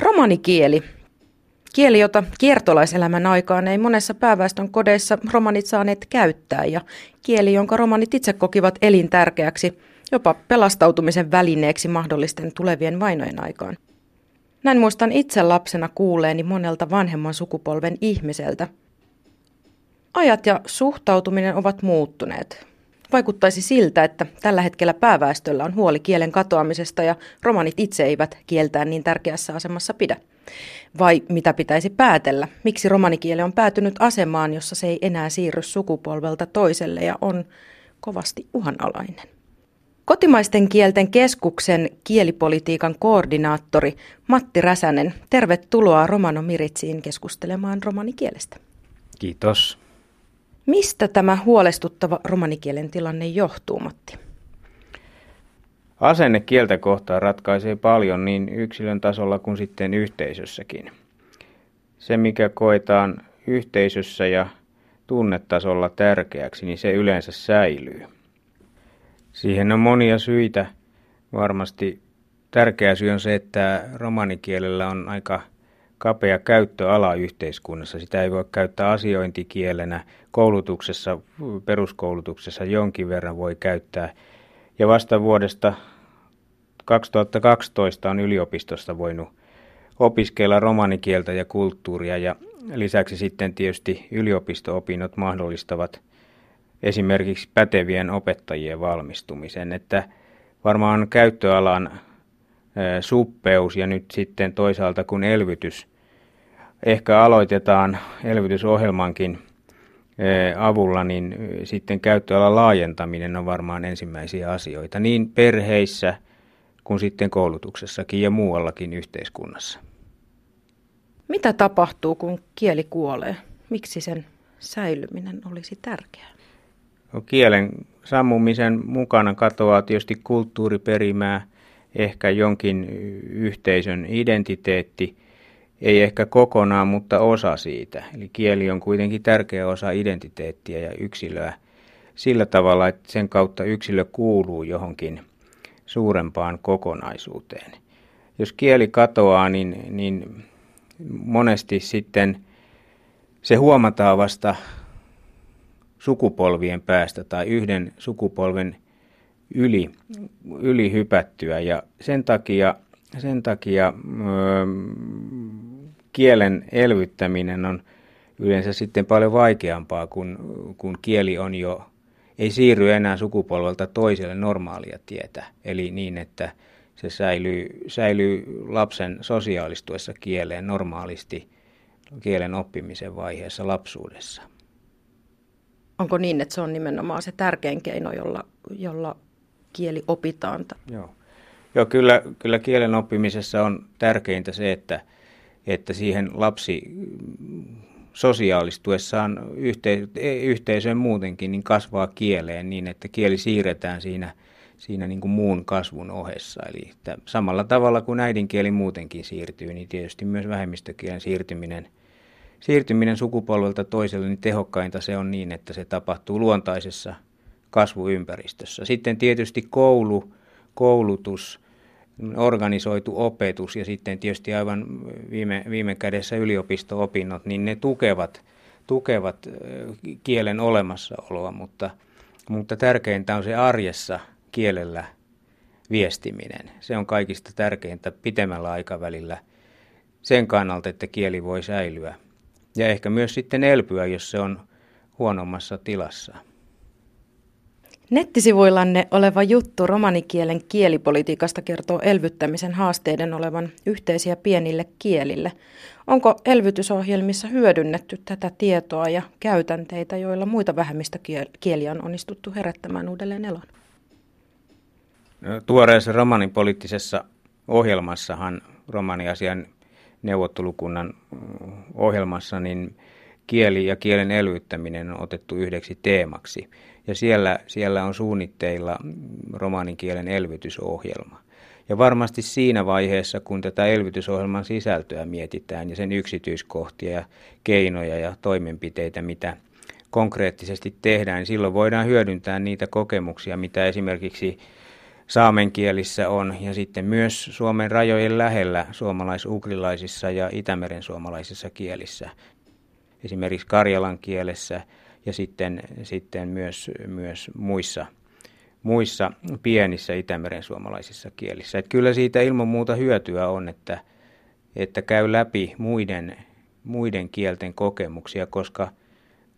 Romanikieli. Kieli, jota kiertolaiselämän aikaan ei monessa pääväestön kodeissa romanit saaneet käyttää ja kieli, jonka romanit itse kokivat elintärkeäksi, jopa pelastautumisen välineeksi mahdollisten tulevien vainojen aikaan. Näin muistan itse lapsena kuuleeni monelta vanhemman sukupolven ihmiseltä. Ajat ja suhtautuminen ovat muuttuneet. Vaikuttaisi siltä, että tällä hetkellä pääväestöllä on huoli kielen katoamisesta ja romanit itse eivät kieltään niin tärkeässä asemassa pidä. Vai mitä pitäisi päätellä? Miksi romanikieli on päätynyt asemaan, jossa se ei enää siirry sukupolvelta toiselle ja on kovasti uhanalainen? Kotimaisten kielten keskuksen kielipolitiikan koordinaattori Matti Räsänen, tervetuloa Romano Miritsiin keskustelemaan romanikielestä. Kiitos. Mistä tämä huolestuttava romanikielen tilanne johtuu, Matti? Asenne kieltä kohtaan ratkaisee paljon niin yksilön tasolla kuin sitten yhteisössäkin. Se, mikä koetaan yhteisössä ja tunnetasolla tärkeäksi, niin se yleensä säilyy. Siihen on monia syitä. Varmasti tärkeä syy on se, että romanikielellä on aika kapea käyttöala yhteiskunnassa. Sitä ei voi käyttää asiointikielenä. Koulutuksessa, peruskoulutuksessa jonkin verran voi käyttää. Ja vasta vuodesta 2012 on yliopistosta voinut opiskella romanikieltä ja kulttuuria ja lisäksi sitten tietysti yliopisto-opinnot mahdollistavat esimerkiksi pätevien opettajien valmistumisen, että varmaan käyttöalan suppeus ja nyt sitten toisaalta kun elvytys ehkä aloitetaan elvytysohjelmankin avulla, niin sitten käyttöalan laajentaminen on varmaan ensimmäisiä asioita niin perheissä kuin sitten koulutuksessakin ja muuallakin yhteiskunnassa. Mitä tapahtuu, kun kieli kuolee? Miksi sen säilyminen olisi tärkeää? No, kielen sammumisen mukana katoaa tietysti kulttuuriperimää, ehkä jonkin yhteisön identiteetti, ei ehkä kokonaan, mutta osa siitä. Eli kieli on kuitenkin tärkeä osa identiteettiä ja yksilöä sillä tavalla, että sen kautta yksilö kuuluu johonkin suurempaan kokonaisuuteen. Jos kieli katoaa, niin, niin monesti sitten se huomataan vasta sukupolvien päästä tai yhden sukupolven yli, yli hypättyä. Ja sen takia, sen takia öö, kielen elvyttäminen on yleensä sitten paljon vaikeampaa, kun, kun kieli on jo, ei siirry enää sukupolvelta toiselle normaalia tietä. Eli niin, että se säilyy, säilyy lapsen sosiaalistuessa kieleen normaalisti kielen oppimisen vaiheessa lapsuudessa. Onko niin, että se on nimenomaan se tärkein keino, jolla, jolla kieli opitaan? Joo, Joo kyllä, kyllä kielen oppimisessa on tärkeintä se, että, että siihen lapsi sosiaalistuessaan yhte, yhteisöön muutenkin niin kasvaa kieleen niin, että kieli siirretään siinä, siinä niin kuin muun kasvun ohessa. Eli että samalla tavalla kuin äidinkieli muutenkin siirtyy, niin tietysti myös vähemmistökielen siirtyminen – siirtyminen sukupolvelta toiselle, niin tehokkainta se on niin, että se tapahtuu luontaisessa kasvuympäristössä. Sitten tietysti koulu, koulutus, organisoitu opetus ja sitten tietysti aivan viime, viime kädessä yliopisto-opinnot, niin ne tukevat, tukevat kielen olemassaoloa, mutta, mutta tärkeintä on se arjessa kielellä viestiminen. Se on kaikista tärkeintä pitemmällä aikavälillä sen kannalta, että kieli voi säilyä ja ehkä myös sitten elpyä, jos se on huonommassa tilassa. Nettisivuillanne oleva juttu romanikielen kielipolitiikasta kertoo elvyttämisen haasteiden olevan yhteisiä pienille kielille. Onko elvytysohjelmissa hyödynnetty tätä tietoa ja käytänteitä, joilla muita vähemmistökieliä on onnistuttu herättämään uudelleen elon? No, tuoreessa romanipoliittisessa ohjelmassahan romaniasian neuvottelukunnan ohjelmassa, niin kieli ja kielen elvyttäminen on otettu yhdeksi teemaksi. Ja siellä, siellä on suunnitteilla romaanin kielen elvytysohjelma. Ja varmasti siinä vaiheessa, kun tätä elvytysohjelman sisältöä mietitään ja sen yksityiskohtia ja keinoja ja toimenpiteitä, mitä konkreettisesti tehdään, niin silloin voidaan hyödyntää niitä kokemuksia, mitä esimerkiksi saamenkielissä on ja sitten myös Suomen rajojen lähellä suomalais-ugrilaisissa ja Itämeren suomalaisissa kielissä. Esimerkiksi Karjalan kielessä ja sitten, sitten myös, myös muissa, muissa pienissä Itämeren suomalaisissa kielissä. Et kyllä siitä ilman muuta hyötyä on, että, että käy läpi muiden, muiden kielten kokemuksia, koska,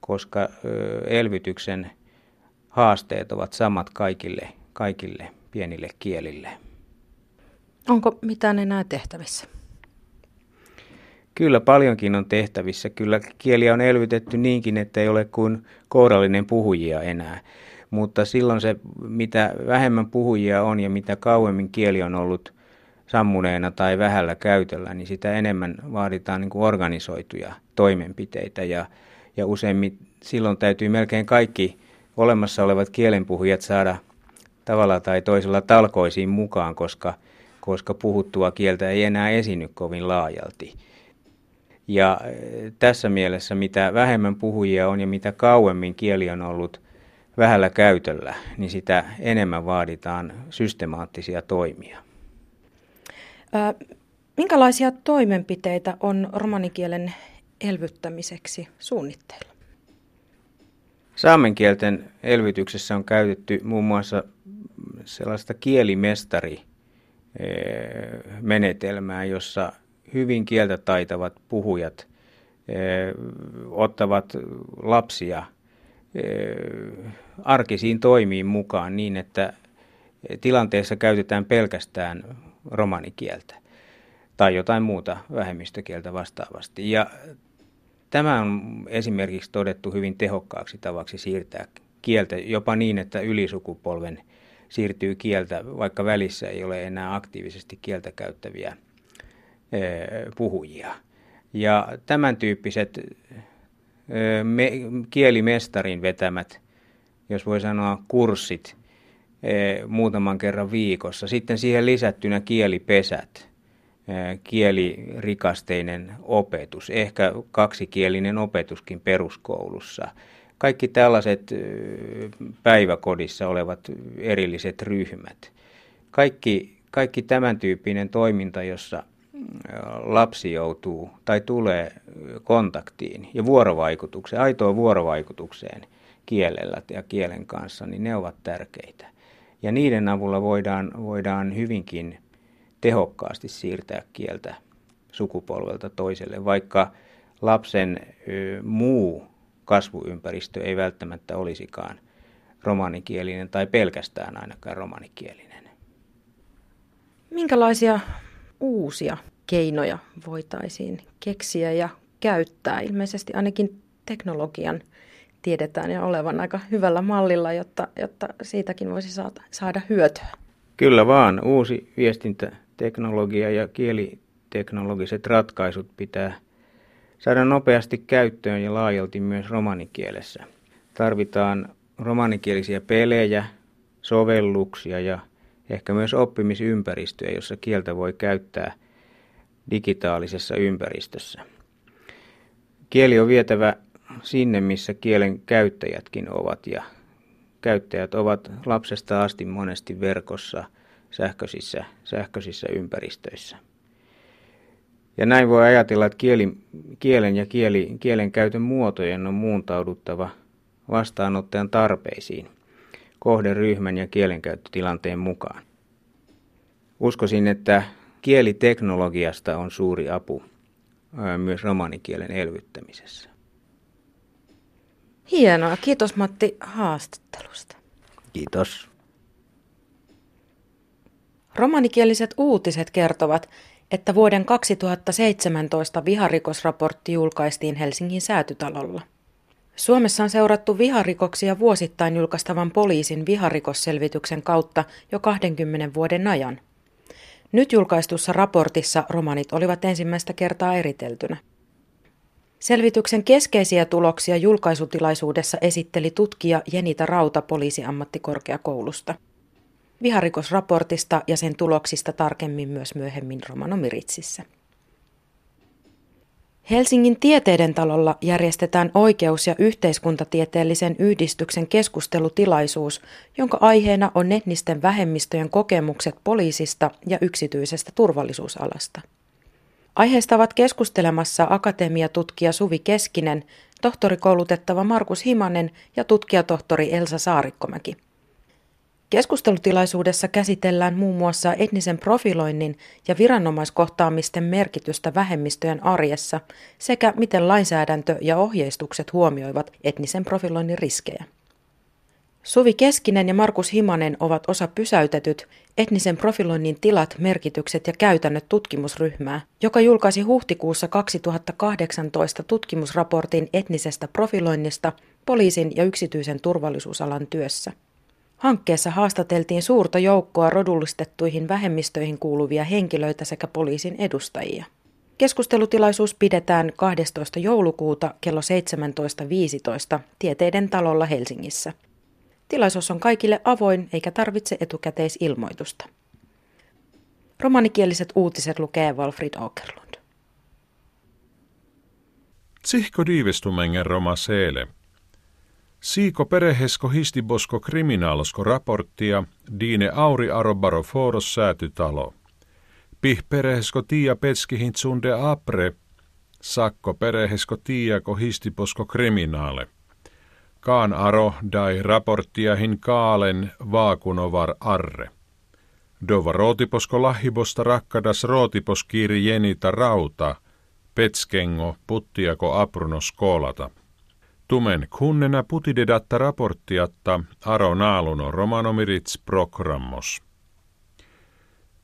koska elvytyksen haasteet ovat samat kaikille, kaikille pienille kielille. Onko mitään enää tehtävissä? Kyllä paljonkin on tehtävissä. Kyllä kieliä on elvytetty niinkin, että ei ole kuin kourallinen puhujia enää. Mutta silloin se, mitä vähemmän puhujia on ja mitä kauemmin kieli on ollut sammuneena tai vähällä käytöllä, niin sitä enemmän vaaditaan niin kuin organisoituja toimenpiteitä. Ja, ja useimmin silloin täytyy melkein kaikki olemassa olevat kielenpuhujat saada tavalla tai toisella talkoisiin mukaan, koska, koska puhuttua kieltä ei enää esiny kovin laajalti. Ja eh, tässä mielessä mitä vähemmän puhujia on ja mitä kauemmin kieli on ollut vähällä käytöllä, niin sitä enemmän vaaditaan systemaattisia toimia. minkälaisia toimenpiteitä on romanikielen elvyttämiseksi suunnitteilla? Saamenkielten elvytyksessä on käytetty muun muassa sellaista kielimestari menetelmää, jossa hyvin kieltä taitavat puhujat ottavat lapsia arkisiin toimiin mukaan niin, että tilanteessa käytetään pelkästään romanikieltä tai jotain muuta vähemmistökieltä vastaavasti. Ja tämä on esimerkiksi todettu hyvin tehokkaaksi tavaksi siirtää kieltä jopa niin, että ylisukupolven siirtyy kieltä, vaikka välissä ei ole enää aktiivisesti kieltä käyttäviä puhujia. Ja tämän tyyppiset me, kielimestarin vetämät, jos voi sanoa kurssit, muutaman kerran viikossa. Sitten siihen lisättynä kielipesät, kielirikasteinen opetus, ehkä kaksikielinen opetuskin peruskoulussa. Kaikki tällaiset päiväkodissa olevat erilliset ryhmät. Kaikki, kaikki tämän tyyppinen toiminta, jossa lapsi joutuu tai tulee kontaktiin ja vuorovaikutukseen, aitoon vuorovaikutukseen kielellä ja kielen kanssa, niin ne ovat tärkeitä. Ja niiden avulla voidaan, voidaan hyvinkin tehokkaasti siirtää kieltä sukupolvelta toiselle, vaikka lapsen ö, muu kasvuympäristö ei välttämättä olisikaan romanikielinen tai pelkästään ainakaan romanikielinen. Minkälaisia uusia keinoja voitaisiin keksiä ja käyttää? Ilmeisesti ainakin teknologian tiedetään ja olevan aika hyvällä mallilla, jotta, jotta siitäkin voisi saada, saada hyötyä. Kyllä vaan. Uusi viestintäteknologia ja kieliteknologiset ratkaisut pitää saada nopeasti käyttöön ja laajalti myös romanikielessä. Tarvitaan romanikielisiä pelejä, sovelluksia ja ehkä myös oppimisympäristöjä, jossa kieltä voi käyttää digitaalisessa ympäristössä. Kieli on vietävä sinne, missä kielen käyttäjätkin ovat ja käyttäjät ovat lapsesta asti monesti verkossa sähköisissä, sähköisissä ympäristöissä. Ja näin voi ajatella, että kieli, kielen ja kieli, kielen käytön muotojen on muuntauduttava vastaanottajan tarpeisiin kohderyhmän ja kielenkäyttötilanteen mukaan. Uskoisin, että kieliteknologiasta on suuri apu myös romanikielen elvyttämisessä. Hienoa. Kiitos Matti haastattelusta. Kiitos. Romanikieliset uutiset kertovat, että vuoden 2017 viharikosraportti julkaistiin Helsingin säätytalolla. Suomessa on seurattu viharikoksia vuosittain julkaistavan poliisin viharikosselvityksen kautta jo 20 vuoden ajan. Nyt julkaistussa raportissa romanit olivat ensimmäistä kertaa eriteltynä. Selvityksen keskeisiä tuloksia julkaisutilaisuudessa esitteli tutkija Jenita Rauta poliisiammattikorkeakoulusta. Viharikosraportista ja sen tuloksista tarkemmin myös myöhemmin Romano Miritsissä. Helsingin tieteiden talolla järjestetään oikeus- ja yhteiskuntatieteellisen yhdistyksen keskustelutilaisuus, jonka aiheena on etnisten vähemmistöjen kokemukset poliisista ja yksityisestä turvallisuusalasta. Aiheesta ovat keskustelemassa akatemiatutkija Suvi Keskinen, tohtorikoulutettava Markus Himanen ja tutkijatohtori Elsa Saarikkomäki. Keskustelutilaisuudessa käsitellään muun muassa etnisen profiloinnin ja viranomaiskohtaamisten merkitystä vähemmistöjen arjessa sekä miten lainsäädäntö ja ohjeistukset huomioivat etnisen profiloinnin riskejä. Suvi Keskinen ja Markus Himanen ovat osa pysäytetyt etnisen profiloinnin tilat, merkitykset ja käytännöt tutkimusryhmää, joka julkaisi huhtikuussa 2018 tutkimusraportin etnisestä profiloinnista poliisin ja yksityisen turvallisuusalan työssä. Hankkeessa haastateltiin suurta joukkoa rodullistettuihin vähemmistöihin kuuluvia henkilöitä sekä poliisin edustajia. Keskustelutilaisuus pidetään 12. joulukuuta kello 17.15 Tieteiden talolla Helsingissä. Tilaisuus on kaikille avoin eikä tarvitse etukäteisilmoitusta. Romanikieliset uutiset lukee Walfrid Åkerlund. Tsihko diivestumengen roma seele. Siiko perehesko histibosko kriminaalosko raporttia, diine auri arobaro foros säätytalo. Pih perehesko tiia petskihin tsunde apre, sakko perehesko tiiako histibosko kriminaale. Kaan aro dai raporttiahin kaalen vaakunovar arre. Dova rootiposko lahibosta rakkadas rootiposkiiri jenita rauta, petskengo puttiako aprunos koolata. Tumen kunnena putidedatta raporttiatta aro naaluno romanomirits programmos.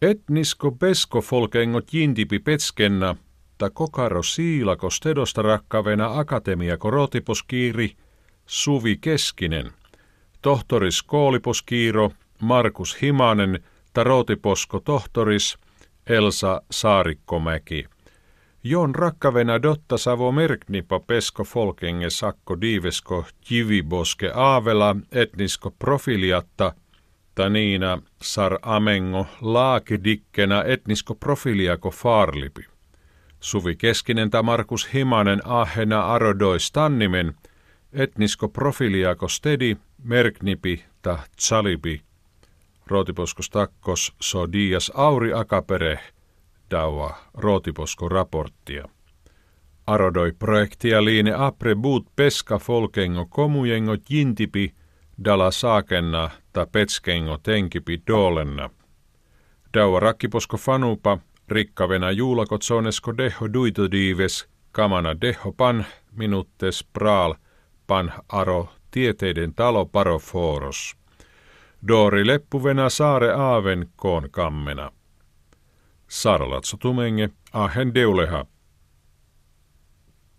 Etnisko besko folkengot jintipi petskenna, ta kokaro siilako stedosta rakkavena akatemiako rootiposkiiri – Suvi Keskinen, tohtoris Kooliposkiiro, Markus Himanen, Tarotiposko tohtoris, Elsa Saarikkomäki. Jon rakkavena dotta savo merknipa pesko folkenge sakko diivesko kiviboske aavela etnisko profiliatta, Taniina sar amengo laakidikkenä etnisko profiliako faarlipi. Suvi Keskinen ta Markus Himanen ahena arodoi stannimen – etnisko profiliako stedi, merknipi ta tsalipi, rootiposkos takkos so dias auri akapere, daua rootiposko raporttia. Arodoi projektia liine apre buut peska folkengo komujengo jintipi, dala saakenna ta petskengo tenkipi dolenna. Daua rakkiposko fanupa, rikkavena juulakot sonesko deho duitodiives, kamana deho pan, minuttes praal – pan aro tieteiden talo paroforos. Doori leppuvena saare aaven koon kammena. Sarlatso tumenge ahen deuleha